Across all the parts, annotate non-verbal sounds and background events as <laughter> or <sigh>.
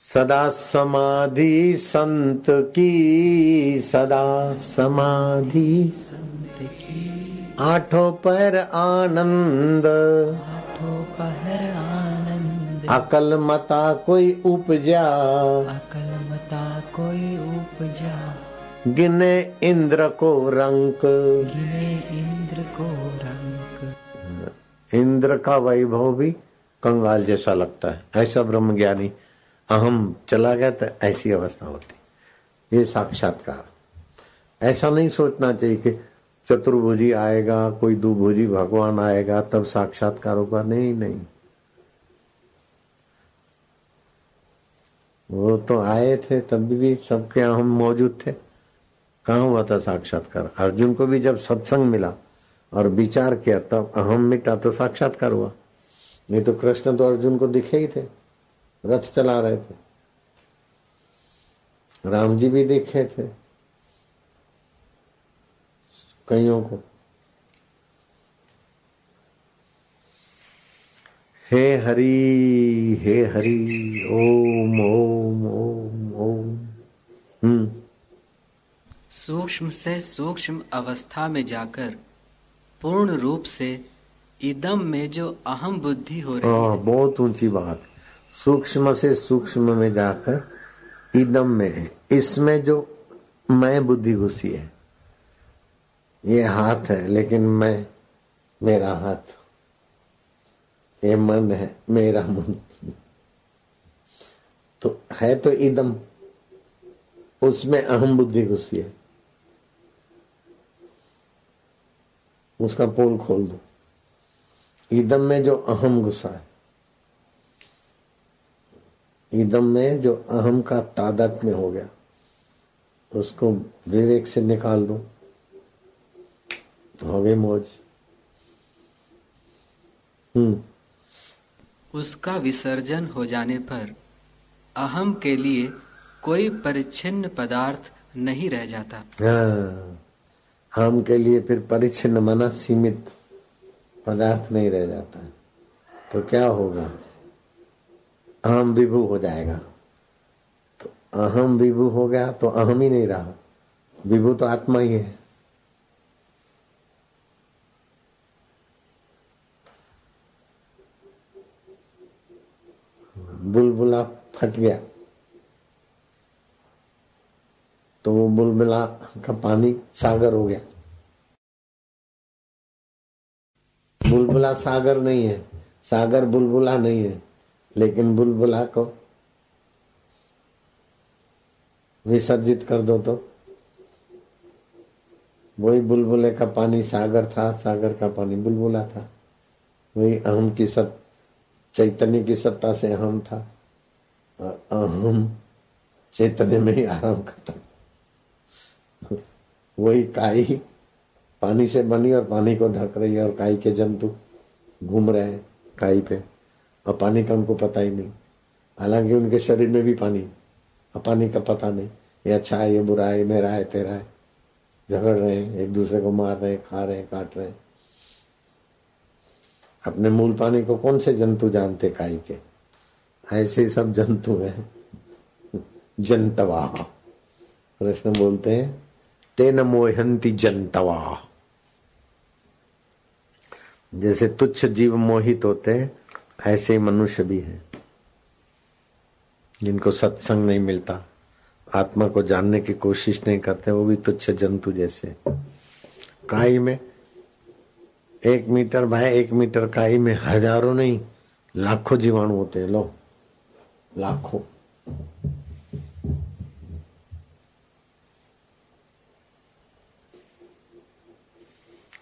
सदा समाधि संत की, सदा समाधि संत की आठों पर आनंद आठों पहर आनंद। अकल मता कोई उपजा। अकल मता कोई उपजा गिने इंद्र को रंक। गिने इंद्र को रंक इंद्र का वैभव भी कंगाल जैसा लगता है, ऐसा ब्रह्म ज्ञानी अहम चला गया तो ऐसी अवस्था होती। ये साक्षात्कार। ऐसा नहीं सोचना चाहिए कि चतुर्भुजी आएगा, कोई दुभुजी भगवान आएगा, तब साक्षात्कार होगा नहीं नहीं। वो तो आए थे, तब भी सबके अहम मौजूद थे। कहा हुआ था साक्षात्कार? अर्जुन को भी जब सत्संग मिला और विचार किया, तब अहम मिटा तो साक्षात्कार हुआ। नहीं तो कृष्ण तो अर्जुन को दिखे ही थे। रथ चला रहे थे। राम जी भी देखे थे। कईयों को। हे हरि हे हरि ओम ओम ओम ओम। हम्म। सूक्ष्म से सूक्ष्म अवस्था में जाकर पूर्ण रूप से इदम में जो अहम बुद्धि हो रही हाँ है। बहुत ऊँची बात सूक्ष्म से सूक्ष्म में जाकर इदम में है। इसमें जो मैं बुद्धि घुसी है, ये हाथ है, लेकिन मैं, मेरा हाथ, ये मन है, मेरा मन। तो है तो इदम, उसमें अहम बुद्धि घुसी है। उसका पोल खोल दो। ईदम में जो अहम गुस्सा है ईदम में जो अहम का तादाद में हो गया उसको विवेक से निकाल दो। हो गई मौज। हम्म। उसका विसर्जन हो जाने पर अहम के लिए कोई परिच्छिन्न पदार्थ नहीं रह जाता। हाँ। हम के लिए फिर परिच्छिन्न मना सीमित पदार्थ नहीं रह जाता। है तो क्या होगा? अहम विभू हो जाएगा। तो अहम विभू हो गया तो अहम ही नहीं रहा। विभू तो आत्मा ही है। बुलबुला फट गया। तो वो बुलबुला का पानी सागर हो गया। बुलबुला सागर नहीं है। सागर बुलबुला नहीं है। लेकिन बुलबुला को विसर्जित कर दो तो। वही बुलबुले का पानी सागर था, सागर का पानी बुलबुला था। वही अहम की सत, चैतन्य की सत्ता से अहम था। अहम चैतन्य में ही आराम करता। वही काई पानी से बनी और पानी को ढक रही है और काई के जंतु घूम रहे हैं काई पे। और पानी का उनको पता ही नहीं। हालाँकि उनके शरीर में भी पानी, और पानी का पता नहीं, ये अच्छा है, ये बुरा है, ये मेरा है, तेरा है। झगड़ रहे हैं, एक दूसरे को मार रहे हैं, खा रहे हैं, काट रहे हैं। अपने मूल पानी को कौन से जंतु जानते काई के? ऐसे ही सब जंतु हैं। जंतवा। कृष्ण बोलते हैं, तेन मोहंती जनतवा जैसे तुच्छ जीव मोहित होते हैं ऐसे मनुष्य भी हैं, जिनको सत्संग नहीं मिलता, आत्मा को जानने की कोशिश नहीं करते, वो भी तुच्छ जंतु जैसे। काई में एक मीटर भाई एक मीटर काई में हज़ारों नहीं, लाखों जीवाणु होते हैं, लो, लाखों।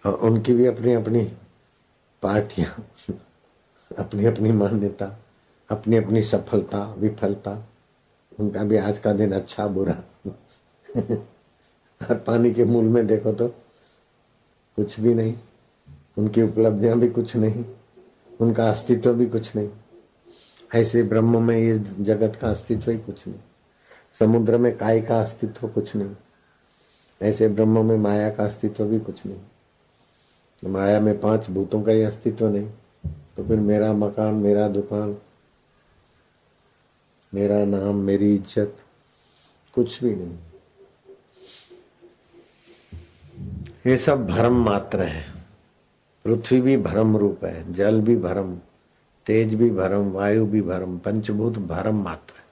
उनकी भी अपनी अपनी पार्टियाँ। अपनी अपनी मान्यता अपनी अपनी सफलता, विफलता, उनका भी आज का दिन अच्छा बुरा। <laughs> और पानी के मूल में देखो तो कुछ भी नहीं, उनकी उपलब्धियाँ भी कुछ नहीं, उनका अस्तित्व भी कुछ नहीं। ऐसे ब्रह्म में इस जगत का अस्तित्व ही कुछ नहीं, समुद्र में काय का अस्तित्व कुछ नहीं, ऐसे ब्रह्म में माया का अस्तित्व भी कुछ नहीं। माया में पाँच भूतों का ही अस्तित्व नहीं तो फिर मेरा मकान, मेरा दुकान, मेरा नाम, मेरी इज़्ज़त, कुछ भी नहीं। ये सब भ्रम मात्र है। पृथ्वी भी भ्रम रूप है, जल भी भ्रम, तेज भी भ्रम, वायु भी भ्रम, पंचभूत भ्रम मात्र है।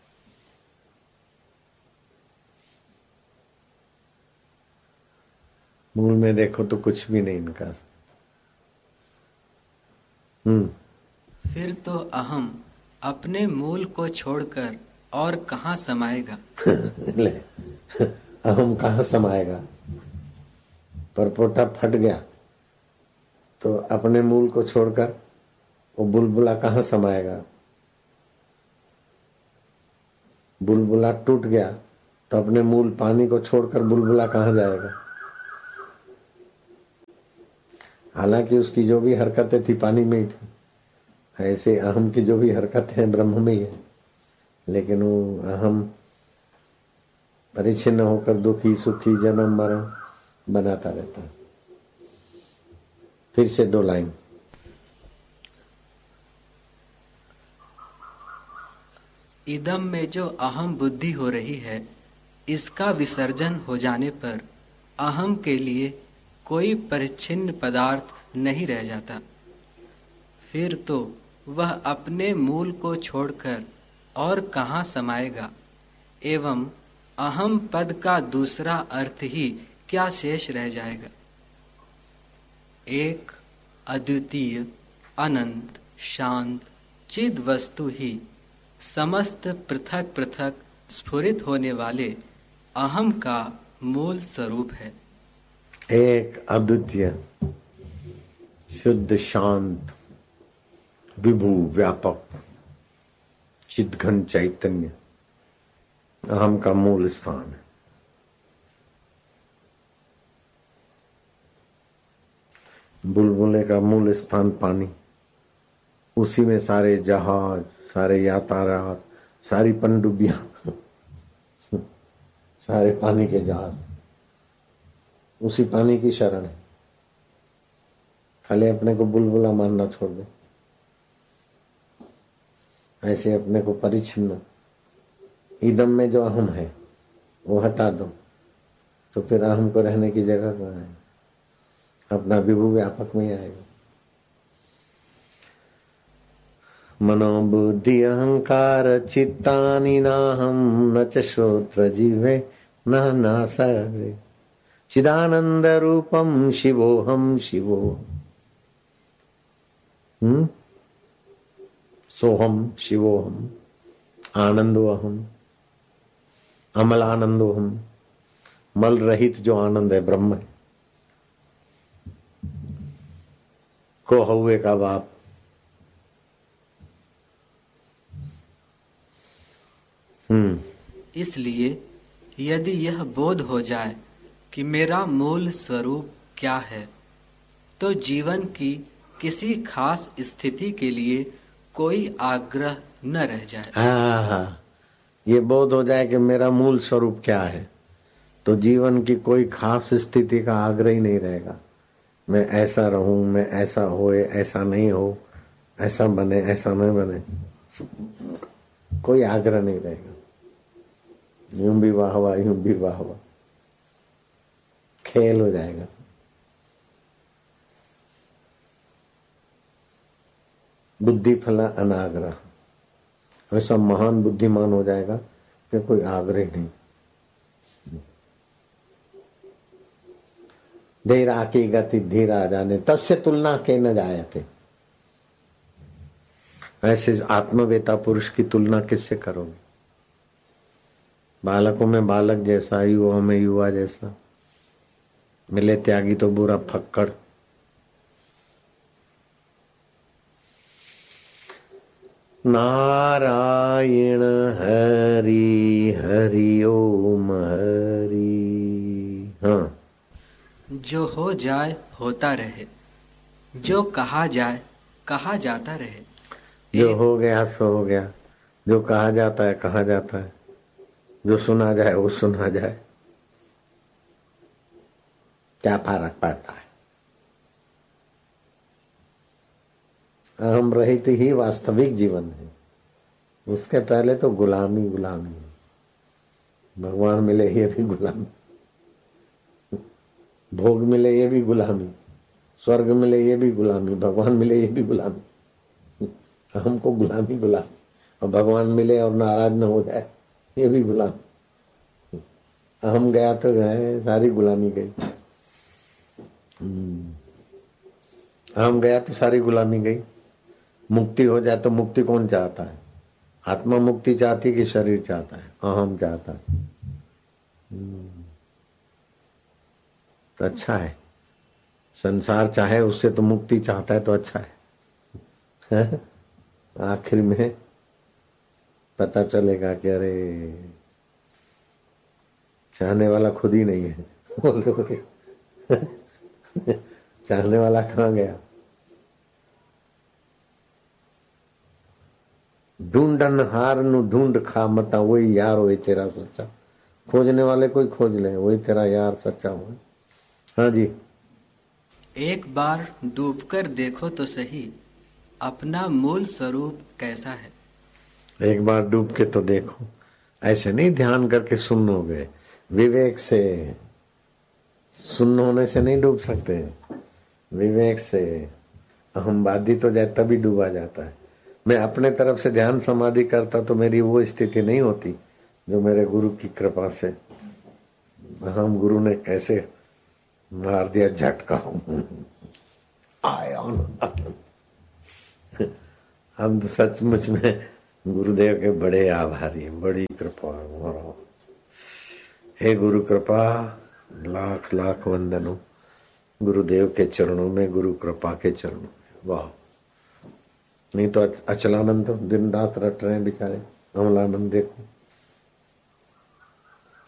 मूल में देखो तो कुछ भी नहीं इनका। फिर तो अहम अपने मूल को छोड़कर और कहा समाएगा? ले अहम कहा समाएगा? परपोटा फट गया। तो अपने मूल को छोड़कर वो बुलबुला कहाँ समाएगा? बुलबुला टूट गया तो अपने मूल पानी को छोड़कर बुलबुला कहाँ जाएगा? हालाँकि उसकी जो भी हरकतें थी पानी में ही थी। ऐसे अहम की जो भी हरकतें हैं, ब्रह्म में ही है। लेकिन वो अहम, परिचिन्न होकर दुखी, सुखी, जन्म, मरण बनाता रहता है। फिर से दो लाइन। इदम में जो अहम बुद्धि हो रही है, इसका विसर्जन हो जाने पर अहम के लिए कोई परिच्छिन्न पदार्थ नहीं रह जाता। फिर तो वह अपने मूल को छोड़कर और कहा समाएगा? एवं अहम पद का दूसरा अर्थ ही क्या शेष रह जाएगा? एक, अद्वितीय, अनंत, शांत, चिद वस्तु ही समस्त पृथक पृथक स्फुरित होने वाले अहम का मूल स्वरूप है। एक अद्वितीय, शुद्ध, शांत, विभू, व्यापक चिदघन चैतन्य, अहम का मूल स्थान है। बुलबुले का मूल स्थान पानी। उसी में सारे जहाज़, सारे यातायात, सारी पनडुबिया <laughs> सारे पानी के जहाज़। उसी पानी की शरण है। खाली अपने को बुलबुला मानना छोड़ दे। ऐसे अपने को परिचिन्न ईदम में जो अहम है, वो हटा दो। तो फिर अहम को रहने की जगह कहाँ है? अपना विभु व्यापक में आएगा। मनोबुद्धि अहंकार चित्तानि नाहम न च जीवे न नासरे। चिदानंद रूपम शिवोहम शिवो। हम्म? सोहम, शिवोहम, आनंदोहम अमल आनंदो हम मल रहित जो आनंद है, ब्रह्म है। को हुए का बाप। हम्म। इसलिए यदि यह बोध हो जाए कि मेरा मूल स्वरूप क्या है? तो जीवन की किसी खास स्थिति के लिए कोई आग्रह न रह जाए। हाँ हाँ ये बोध हो जाए कि मेरा मूल स्वरूप क्या है। तो जीवन की कोई खास स्थिति का आग्रह ही नहीं रहेगा। मैं ऐसा रहूँ, मैं ऐसा होए, ऐसा नहीं हो, ऐसा बने, ऐसा नहीं बने। कोई आग्रह नहीं रहेगा। यूँ भी वाह वाह, यूँ भी वाह वाह। खेल हो जाएगा। बुद्धि फला अनाग्रह। ऐसा महान बुद्धिमान हो जाएगा कि कोई आग्रह नहीं। धीरा की गति धीरा जाने, तस्य तुलना के न जायते। ऐसे आत्मवेता पुरुष की तुलना किससे करोगे? बालकों में बालक जैसा, युवाओं में युवा जैसा। मिले त्यागी तो बुरा फक्कड़। नारायण हरि हरि ओम हरि। हाँ। जो हो जाए होता रहे। जो कहा जाए कहा जाता रहे। जो हो गया सो हो गया। जो कहा जाता है कहा जाता है। जो सुना जाए वो सुना जाए। क्या फ़र्क पड़ता है अहम रहित ही वास्तविक जीवन है। उसके पहले तो गुलामी गुलामी है। भगवान मिले ये भी गुलामी। भोग मिले ये भी गुलामी। स्वर्ग मिले ये भी गुलामी। भगवान मिले ये भी गुलामी। हमको गुलामी गुलामी। और भगवान मिले और नाराज़ न हो जाए, ये भी गुलामी। हम गया तो गए, सारी गुलामी गई। हम गया तो सारी गुलामी गई। मुक्ति हो जाए तो मुक्ति कौन चाहता है? आत्मा मुक्ति चाहती कि शरीर चाहता है? अहम चाहता है। तो अच्छा है। संसार चाहे उससे तो मुक्ति चाहता है तो अच्छा है। <laughs> आखिर में पता चलेगा कि अरे, चाहने वाला खुद ही नहीं है। <laughs> बोले बोले। <laughs> चाहने वाला कहाँ गया? ढूंढन हार नु ढूंढ खा मता वही यार वही तेरा सच्चा। खोजने वाले कोई खोज ले वही तेरा यार सच्चा हो। हाँ जी। एक बार डूबकर देखो तो सही अपना मूल स्वरूप कैसा है? एक बार डूब के तो देखो ऐसे नहीं ध्यान करके सुनोगे विवेक से। सुन होने से नहीं डूब सकते। विवेक से। अहमवादी तो जाए तभी डूबा जाता है। मैं अपने तरफ़ से ध्यान समाधि करता तो मेरी वो स्थिति नहीं होती, जो मेरे गुरु की कृपा से। हम गुरु ने कैसे मार दिया झटका? आया हम तो सचमुच में गुरुदेव के बड़े आभारी बड़ी कृपा हे गुरु कृपा। लाख लाख वंदनों गुरुदेव के चरणों में गुरु कृपा के चरणों में। वाह। नहीं तो अचलानंद तो दिन रात रट रहे हैं बेचारे। अमलानंद देखो।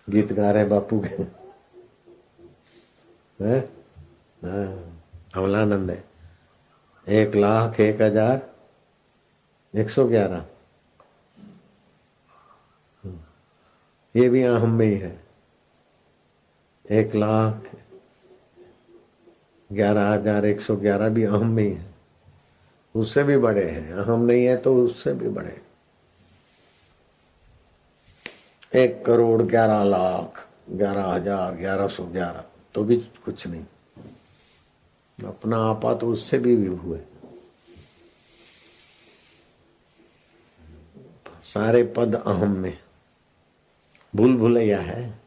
गीत गा रहे बापू के। है? हाँ, अमलानंद है। एक लाख एक हज़ार। एक सौ ग्यारह। ये भी अहम में ही है। एक लाख ग्यारह हज़ार एक सौ ग्यारह भी अहम में ही। है उससे भी बड़े हैं। अहम नहीं है तो उससे भी बड़े एक करोड़ ग्यारह लाख, ग्यारह हज़ार, ग्यारह सौ ग्यारह तो भी कुछ नहीं। अपना आपा तो उससे भी विभू है सारे पद अहम में। भूल भुलैया है।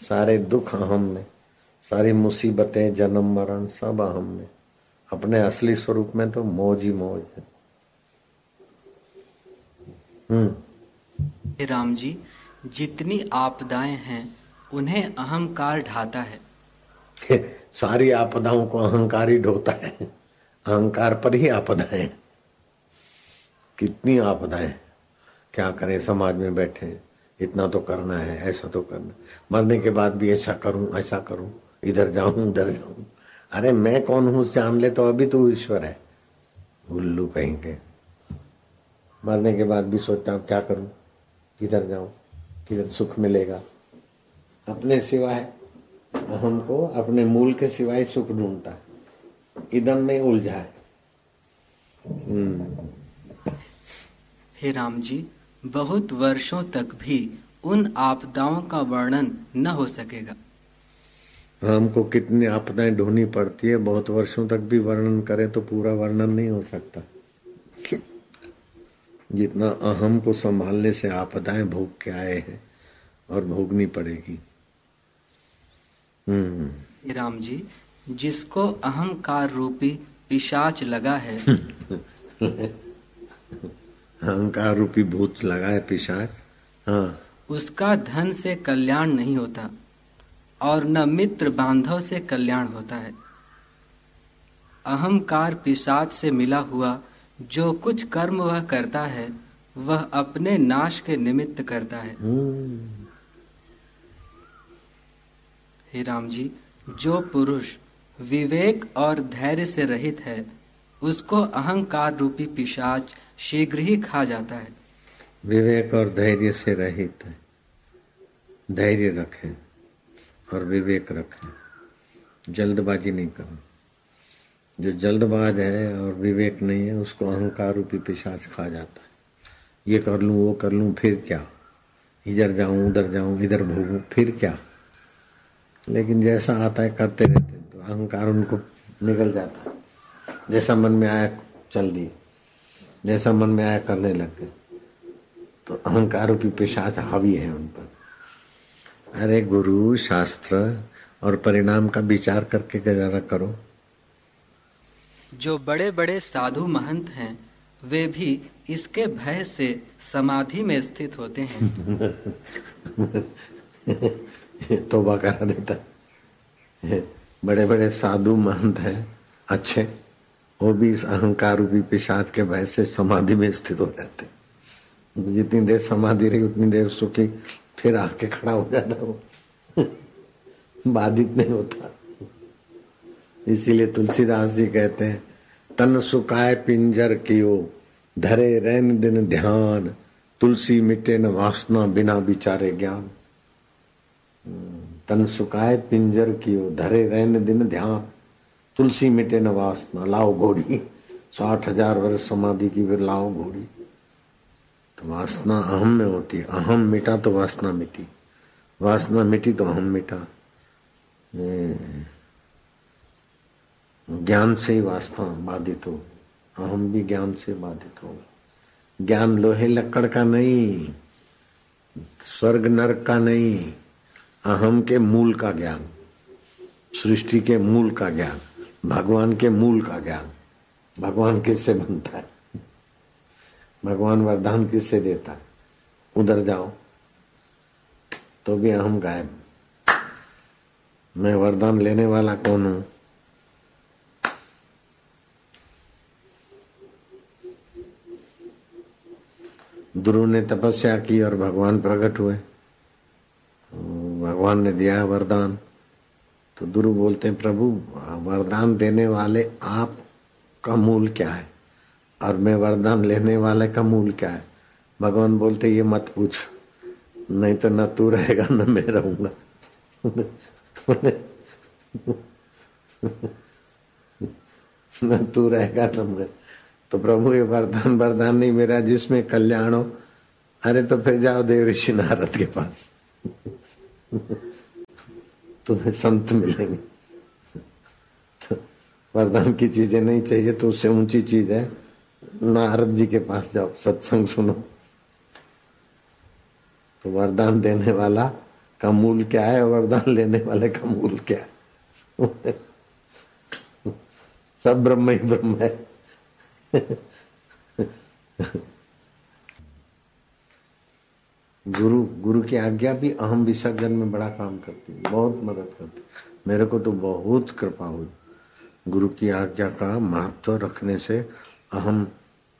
सारे दुख अहम में सारी मुसीबतें जन्म मरण सब अहम में। अपने असली स्वरूप में तो मौज ही मौज है। हम्म। राम जी जितनी आपदाएँ हैं उन्हें अहंकार ढाता है। <laughs> सारी आपदाओं को अहंकार ही ढोता है। अहंकार पर ही आपदाएँ कितनी आपदाएँ। क्या करें समाज में बैठे इतना तो करना है, ऐसा तो करना मरने के बाद भी ऐसा करूँ ऐसा करूँ, इधर जाऊँ, उधर जाऊँ। अरे मैं कौन हूँ? जान ले तो अभी तो ईश्वर है। उल्लू कहीं के मरने के बाद भी सोचता हूँ, क्या करूँ? किधर जाऊँ? किधर सुख मिलेगा? अपने सिवाय हमको अपने मूल के सिवाय सुख ढूंढता है। इदम में उलझा है। हम्म। हे राम जी बहुत वर्षों तक भी उन आपदाओं का वर्णन न हो सकेगा। हमको कितनी आपदाएँ ढूंढनी पड़ती है बहुत वर्षों तक भी वर्णन करें तो पूरा वर्णन नहीं हो सकता। जितना अहम को संभालने से आपदाएँ भोग के आए हैं और भोगनी पड़ेगी। हम्म। राम जी जिसको अहंकार रूपी पिशाच लगा है <laughs> अहंकार रूपी भूत लगा है पिशाच। हाँ। उसका धन से कल्याण नहीं होता और न मित्र बांधव से कल्याण होता है। अहंकार पिशाच से मिला हुआ जो कुछ कर्म वह करता है वह अपने नाश के निमित्त करता है। हम्म। हे राम जी जो पुरुष विवेक और धैर्य से रहित है उसको अहंकार रूपी पिशाच शीघ्र ही खा जाता है। विवेक और धैर्य से रहित है। धैर्य रखें और विवेक रखें। जल्दबाजी नहीं करें। जो जल्दबाज है और विवेक नहीं है, उसको अहंकार रूपी पिशाच खा जाता है। ये कर लूँ, वो कर लूँ, फिर क्या? इधर जाऊँ, उधर जाऊँ, इधर भोगूं, फिर क्या? लेकिन जैसा आता है, करते रहते तो अहंकार उनको निकल जाता है। जैसा मन में आया, चल दिए। जैसा मन में आया करने लग गए। तो अहंकार रूपी पिशाच हावी है उन पर। अरे गुरु शास्त्र और परिणाम का विचार करके गुजारा करो। जो बड़े बड़े साधु महंत हैं वे भी इसके भय से समाधि में स्थित होते हैं। <laughs> तोबा करा देता। बड़े बड़े साधु महंत हैं अच्छे। वो भी इस अहंकार रूपी पिशाच के भय से समाधि में स्थित हो जाते जितनी देर समाधि रही, उतनी देर सुखी, फिर आके खड़ा हो जाता वो। बाधित नहीं होता। इसीलिए तुलसीदास जी कहते हैं, तन सुखाए पिंजर कियो, धरे रैन दिन ध्यान, तुलसी मिटे न वासना बिना विचारे ज्ञान। तन सुखाए पिंजर कियो, धरे रैन दिन ध्यान। तुलसी मिटे न वासना लाओ घोड़ी। साठ हज़ार वर्ष समाधि की फिर लाओ घोड़ी। तो वासना अहम में होती है। अहम मिटा तो वासना मिटी। वासना मिटी तो अहम मिटा। ज्ञान से ही वासना बाधित हो। अहम भी ज्ञान से बाधित होगा। ज्ञान लोहे लक्कड़ का नहीं, स्वर्ग नरक का नहीं। अहम के मूल का ज्ञान, सृष्टि के मूल का ज्ञान। भगवान के मूल का ज्ञान। भगवान किससे बनता है? भगवान वरदान किससे देता है? उधर जाओ तो भी अहम गायब। मैं वरदान लेने वाला कौन हूँ? ध्रुव ने तपस्या की और भगवान प्रकट हुए। भगवान ने दिया वरदान। तो ध्रुव बोलते हैं, प्रभु, वरदान देने वाले आप का मूल क्या है? और मैं वरदान लेने वाले का मूल क्या है? भगवान बोलते ये मत पूछ, नहीं तो न तू रहेगा, न मैं रहूँगा। <laughs> न तू रहेगा, न मैं। तो प्रभु, ये वरदान वरदान नहीं मेरा जिसमें कल्याण हो। अरे तो फिर जाओ देव ऋषि नारद के पास। <laughs> तुम्हें संत मिलेंगे। तो वरदान की चीज़ें नहीं चाहिए तो उससे ऊँची चीज़ है। नारद जी के पास जाओ, सत्संग सुनो। तो वरदान देने वाला का मूल क्या है? वरदान लेने वाले का मूल क्या है? सब ब्रह्म ही ब्रह्म है। गुरु गुरु की आज्ञा भी अहम विसर्जन में बड़ा काम करती है बहुत मदद करती मेरे को तो बहुत कृपा हुई। गुरु की आज्ञा का महत्व रखने से अहम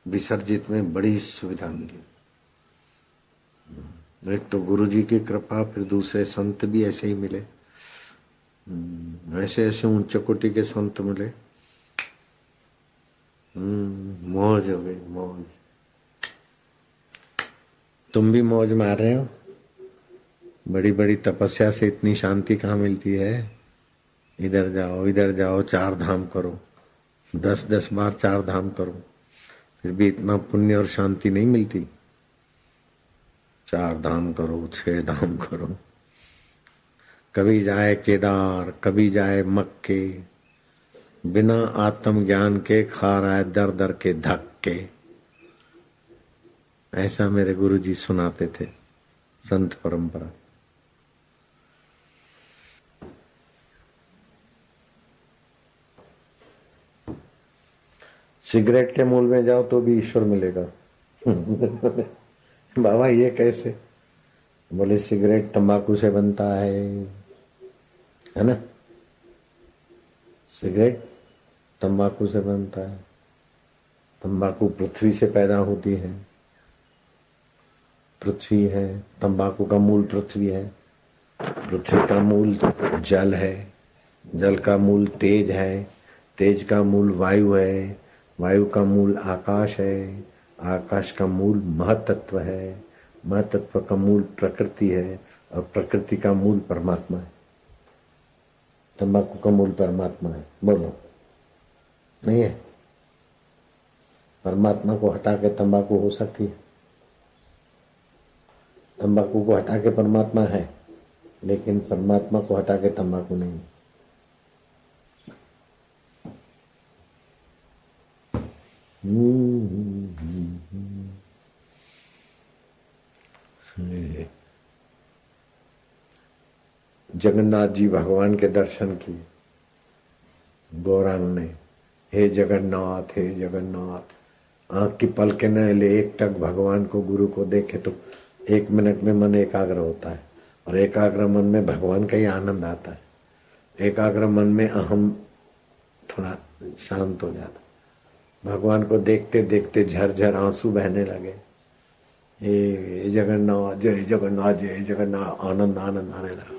विसर्जित में बड़ी सुविधा मिली। एक तो गुरु जी की कृपा फिर दूसरे संत भी ऐसे ही मिले। ऐसे ऐसे उच्च कोटि के संत मिले। हम्म, मौज हो गई मौज। तुम भी मौज मार रहे हो? बड़ी बड़ी तपस्या से इतनी शांति कहाँ मिलती है? इधर जाओ इधर जाओ, चार धाम करो। दस दस बार चार धाम करो। फिर भी इतना पुण्य और शांति नहीं मिलती। चार धाम करो, छह धाम करो। कभी जाए केदार, कभी जाए मक्के, बिना आत्म ज्ञान के खा रहा है दर दर के धक्के। ऐसा मेरे गुरु जी सुनाते थे, संत परंपरा। सिगरेट के मूल में जाओ तो भी ईश्वर मिलेगा। <laughs> बाबा, ये कैसे? बोले, सिगरेट तंबाकू से बनता है। है ना? सिगरेट तंबाकू से बनता है। तंबाकू पृथ्वी से पैदा होती है। पृथ्वी है, तंबाकू का मूल पृथ्वी है, पृथ्वी का मूल जल है, जल का मूल तेज है, तेज का मूल वायु है, वायु का मूल आकाश है, आकाश का मूल महतत्व है, महतत्व का मूल प्रकृति है और प्रकृति का मूल परमात्मा है। तंबाकू का मूल परमात्मा है, बोलो। नहीं है? परमात्मा को हटा के तंबाकू हो सकती है? तंबाकू को हटा के परमात्मा है, लेकिन परमात्मा को हटा के तंबाकू नहीं जगन्नाथ जी भगवान के दर्शन किए। गौरांग ने, हे जगन्नाथ हे जगन्नाथ, आँख की पल के न ले, एक टक भगवान को, गुरु को देखे तो एक मिनट में मन एकाग्र होता है और एकाग्र मन में भगवान का ही आनंद आता है। एकाग्र मन में अहम थोड़ा शांत हो जाता भगवान को देखते देखते झरझर आँसू बहने लगे। हे जगन्नाथ जय जगन्नाथ जय जगन्नाथ आनंद आनंद आने लगा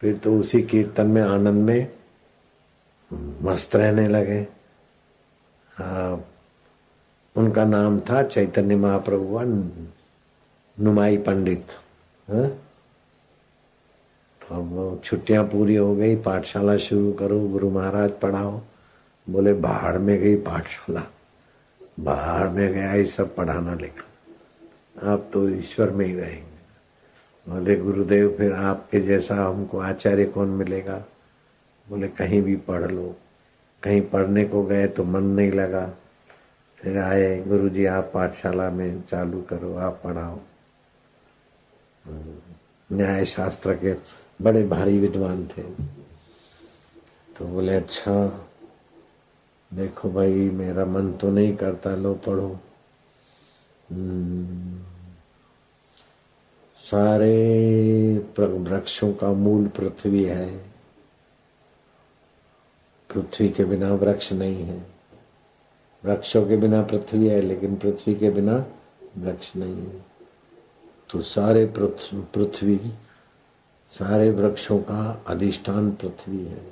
फिर तो उसी कीर्तन में आनंद में मस्त रहने लगे। आ, उनका नाम था चैतन्य महाप्रभु नुमाई पंडित हाँ? अब छुट्टियाँ पूरी हो गई, पाठशाला शुरू करो, गुरु महाराज पढ़ाओ। बोले, बाहर में गई पाठशाला, बाहर में गया, ये सब पढ़ाना लिखा। आप तो ईश्वर में ही रहेंगे। बोले, गुरुदेव, फिर आपके जैसा हमको आचार्य कौन मिलेगा? बोले, कहीं भी पढ़ लो। कहीं पढ़ने को गए तो मन नहीं लगा। फिर आए गुरु जी आप पाठशाला में चालू करो, आप पढ़ाओ। न्याय शास्त्र के बड़े भारी विद्वान थे। तो बोले अच्छा देखो भाई, मेरा मन तो नहीं करता, लो पढ़ो। हम्म। सारे वृक्षों का मूल पृथ्वी है। पृथ्वी के बिना वृक्ष नहीं है। वृक्षों के बिना पृथ्वी है, लेकिन पृथ्वी के बिना वृक्ष नहीं है। तो सारे पृथ्वी सारे वृक्षों का अधिष्ठान पृथ्वी है।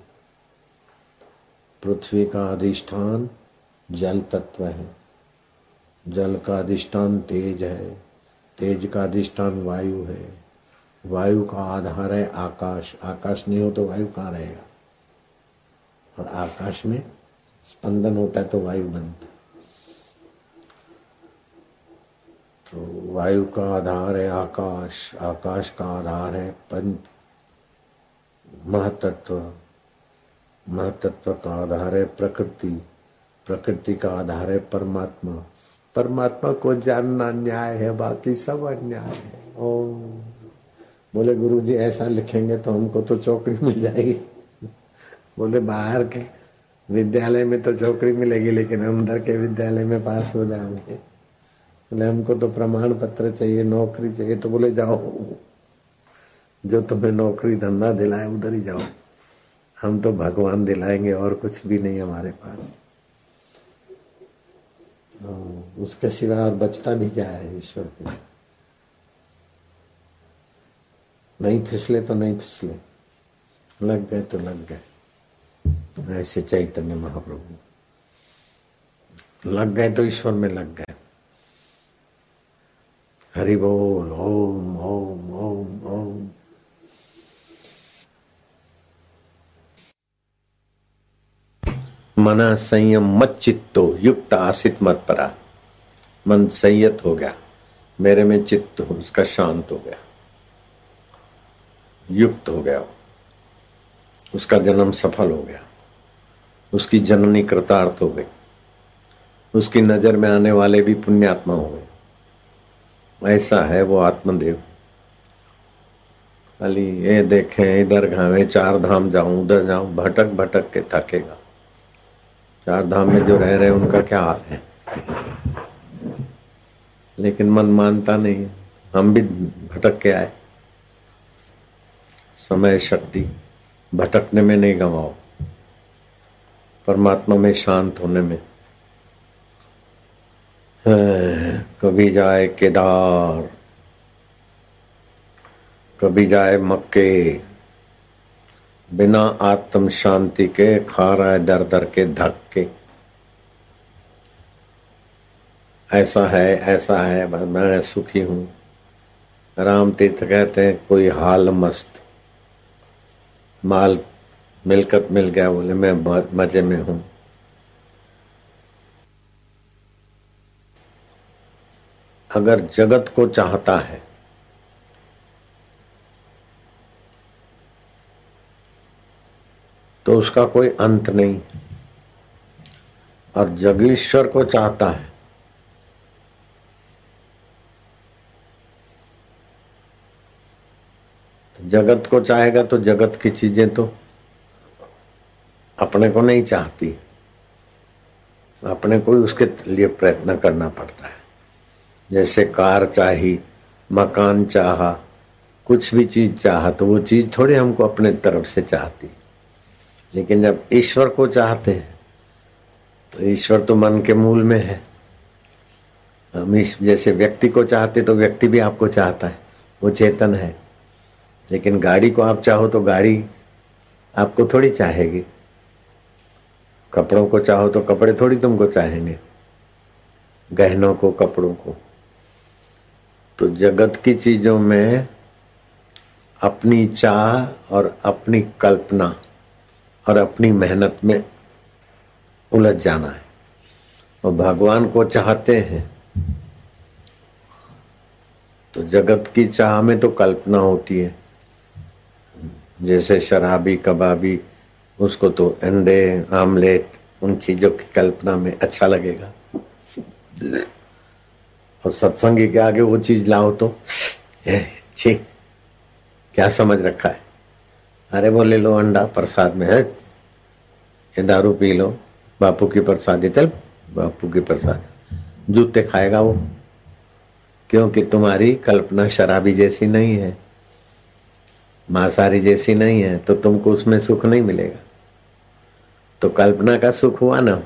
पृथ्वी का अधिष्ठान जल तत्व है। जल का अधिष्ठान तेज है। तेज का अधिष्ठान वायु है। वायु का आधार है आकाश। आकाश नहीं हो तो वायु कहाँ रहेगा? और आकाश में स्पंदन होता है तो वायु बनता है। तो वायु का आधार है, आकाश आकाश का आधार है पंच महतत्व महतत्व का आधार है प्रकृति प्रकृति का आधार है परमात्मा। परमात्मा को जानना न्याय है, बाकी सब अन्याय है। ओम। बोले गुरु जी ऐसा लिखेंगे तो हमको तो चौकड़ी <laughs> मिल जाएगी। बोले, बाहर के विद्यालय में तो चौकड़ी मिलेगी, लेकिन अंदर के विद्यालय में पास हो जाएँगे। बोले हमको तो प्रमाण पत्र चाहिए नौकरी चाहिए तो बोले जाओ जो तुम्हें नौकरी धंधा दिलाए उधर ही जाओ हम तो भगवान दिलाएँगे और कुछ भी नहीं हमारे पास उसके सिवा और बचता भी क्या है ईश्वर के नहीं फिसले तो नहीं फिसले लग गए तो लग गए ऐसे चैतन्य महाप्रभु लग गए तो ईश्वर में लग गए हरि बोल, ओम ओम ओम ओम। मना संयम मत चित्तो, युक्त आसित मत परा। मन संयत हो गया, मेरे में चित्त उसका शांत हो गया। युक्त हो गया उसका जन्म सफल हो गया। उसकी जननी कृतार्थ हो गई। उसकी नज़र में आने वाले भी पुण्यात्मा हो गए। ऐसा है वो आत्मदेव। अली, ये देखे, इधर घावे, चार धाम जाऊँ, उधर जाऊँ, भटक भटक के थकेगा। चार धाम में जो रह रहे उनका क्या हाल है? लेकिन मन मानता नहीं हम भी भटक के आए। समय, शक्ति, भटकने में नहीं गवाओ। परमात्मा में शांत होने में। कभी जाए केदार, कभी जाए मक्के, बिना आत्म शांति के खा रहा है दर दर के धक्के ऐसा है ऐसा है मैं सुखी हूँ। राम तीर्थ कहते हैं, कोई हाल मस्त। माल मिलकत मिल गया, बोले, मैं मज़े में हूँ। अगर जगत को चाहता है तो उसका कोई अंत नहीं। और जगीश्वर को चाहता है, जगत को चाहेगा तो जगत की चीज़ें तो अपने को नहीं चाहती। अपने को ही उसके लिए प्रयत्न करना पड़ता है। जैसे कार चाही, मकान चाहा, कुछ भी चीज़ चाहा तो वो चीज़ थोड़ी हमको अपने तरफ़ से चाहती। लेकिन जब ईश्वर को चाहते हैं तो ईश्वर तो मन के मूल में है। हम जैसे व्यक्ति को चाहते तो व्यक्ति भी आपको चाहता है, वो चेतन है। लेकिन गाड़ी को आप चाहो तो गाड़ी आपको थोड़ी चाहेगी। कपड़ों को चाहो तो कपड़े थोड़ी तुमको चाहेंगे। गहनों को, कपड़ों को। तो जगत की चीज़ों में अपनी चाह और अपनी कल्पना और अपनी मेहनत में उलझ जाना है। और भगवान को चाहते हैं। तो जगत की चाह में तो कल्पना होती है। जैसे शराबी, कबाबी, उसको तो अंडे, आमलेट, उन चीज़ों की कल्पना में अच्छा लगेगा। और सत्संगी के आगे वो चीज़ लाओ तो छी, क्या समझ रखा है? अरे वो ले लो अंडा प्रसाद में, है? ये दारू पी लो, बापू की प्रसाद चल, बापू की प्रसाद जूते खाएगा वो, क्योंकि तुम्हारी कल्पना शराबी जैसी नहीं है, मांसाहारी जैसी नहीं है तो तुमको उसमें सुख नहीं मिलेगा। तो कल्पना का सुख हुआ ना,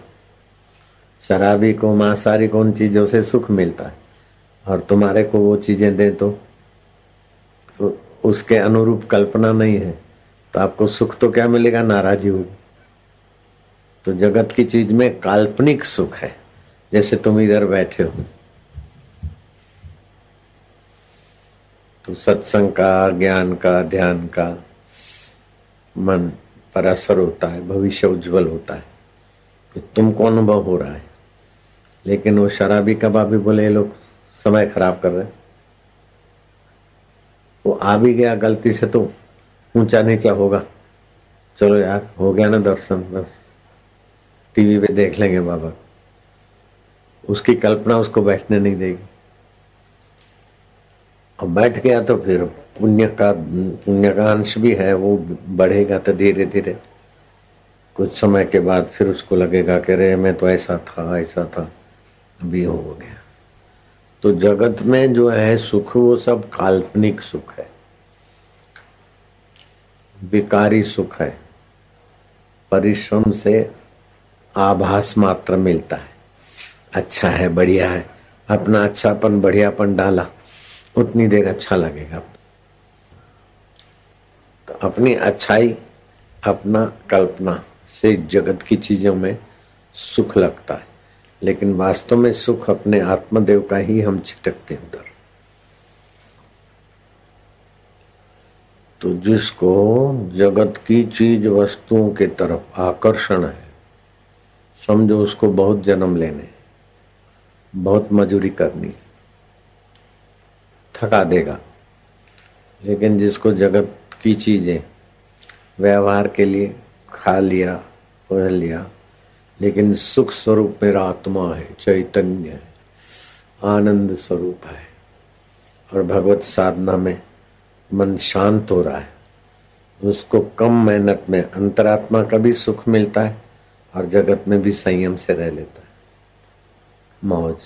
शराबी को, मांसाहारी को उन चीज़ों से सुख मिलता है। और तुम्हारे को वो चीज़ें दे तो? उसके अनुरूप कल्पना नहीं है। तो आपको सुख तो क्या मिलेगा? नाराजी होगी। तो जगत की चीज़ में काल्पनिक सुख है, जैसे तुम इधर बैठे हो। तो सत्संग का, ज्ञान का, ध्यान का मन पर असर होता है, भविष्य उज्जवल होता है। तो तुमको अनुभव हो रहा है। लेकिन वो शराबी कबाबी बोले लोग समय खराब कर रहे वो आ भी गया गलती से तो ऊँचा नीचा होगा। चलो यार, हो गया ना दर्शन, बस। टीवी पे देख लेंगे बाबा। उसकी कल्पना उसको बैठने नहीं देगी। और बैठ गया तो फिर पुण्य का पुण्य का अंश भी है, वो बढ़ेगा तो धीरे धीरे। कुछ समय के बाद फिर उसको लगेगा कि अरे, मैं तो ऐसा था ऐसा था। अभी हो गया। तो जगत में जो है सुख, वो सब काल्पनिक सुख है। विकारी सुख है। परिश्रम से आभास मात्र मिलता है। अच्छा है, बढ़िया है। अपना अच्छापन, बढ़ियापन डाला। उतनी देर अच्छा लगेगा। तो अपनी अच्छाई, अपना कल्पना से जगत की चीज़ों में सुख लगता है। लेकिन वास्तव में सुख अपने आत्मदेव का ही हम छिटकते उधर। तो जिसको जगत की चीज़ वस्तुओं के तरफ़ आकर्षण है, समझो उसको बहुत जन्म लेने, बहुत मजूरी करनी, थका देगा। लेकिन जिसको जगत की चीज़ें, व्यवहार के लिए खा लिया, पढ़ लिया लेकिन सुख स्वरूप मेरा आत्मा है, चैतन्य है, आनंद स्वरूप है। और भगवत साधना में मन शांत हो रहा है। उसको कम मेहनत में अंतरात्मा का भी सुख मिलता है और जगत में भी संयम से रह लेता है। मौज।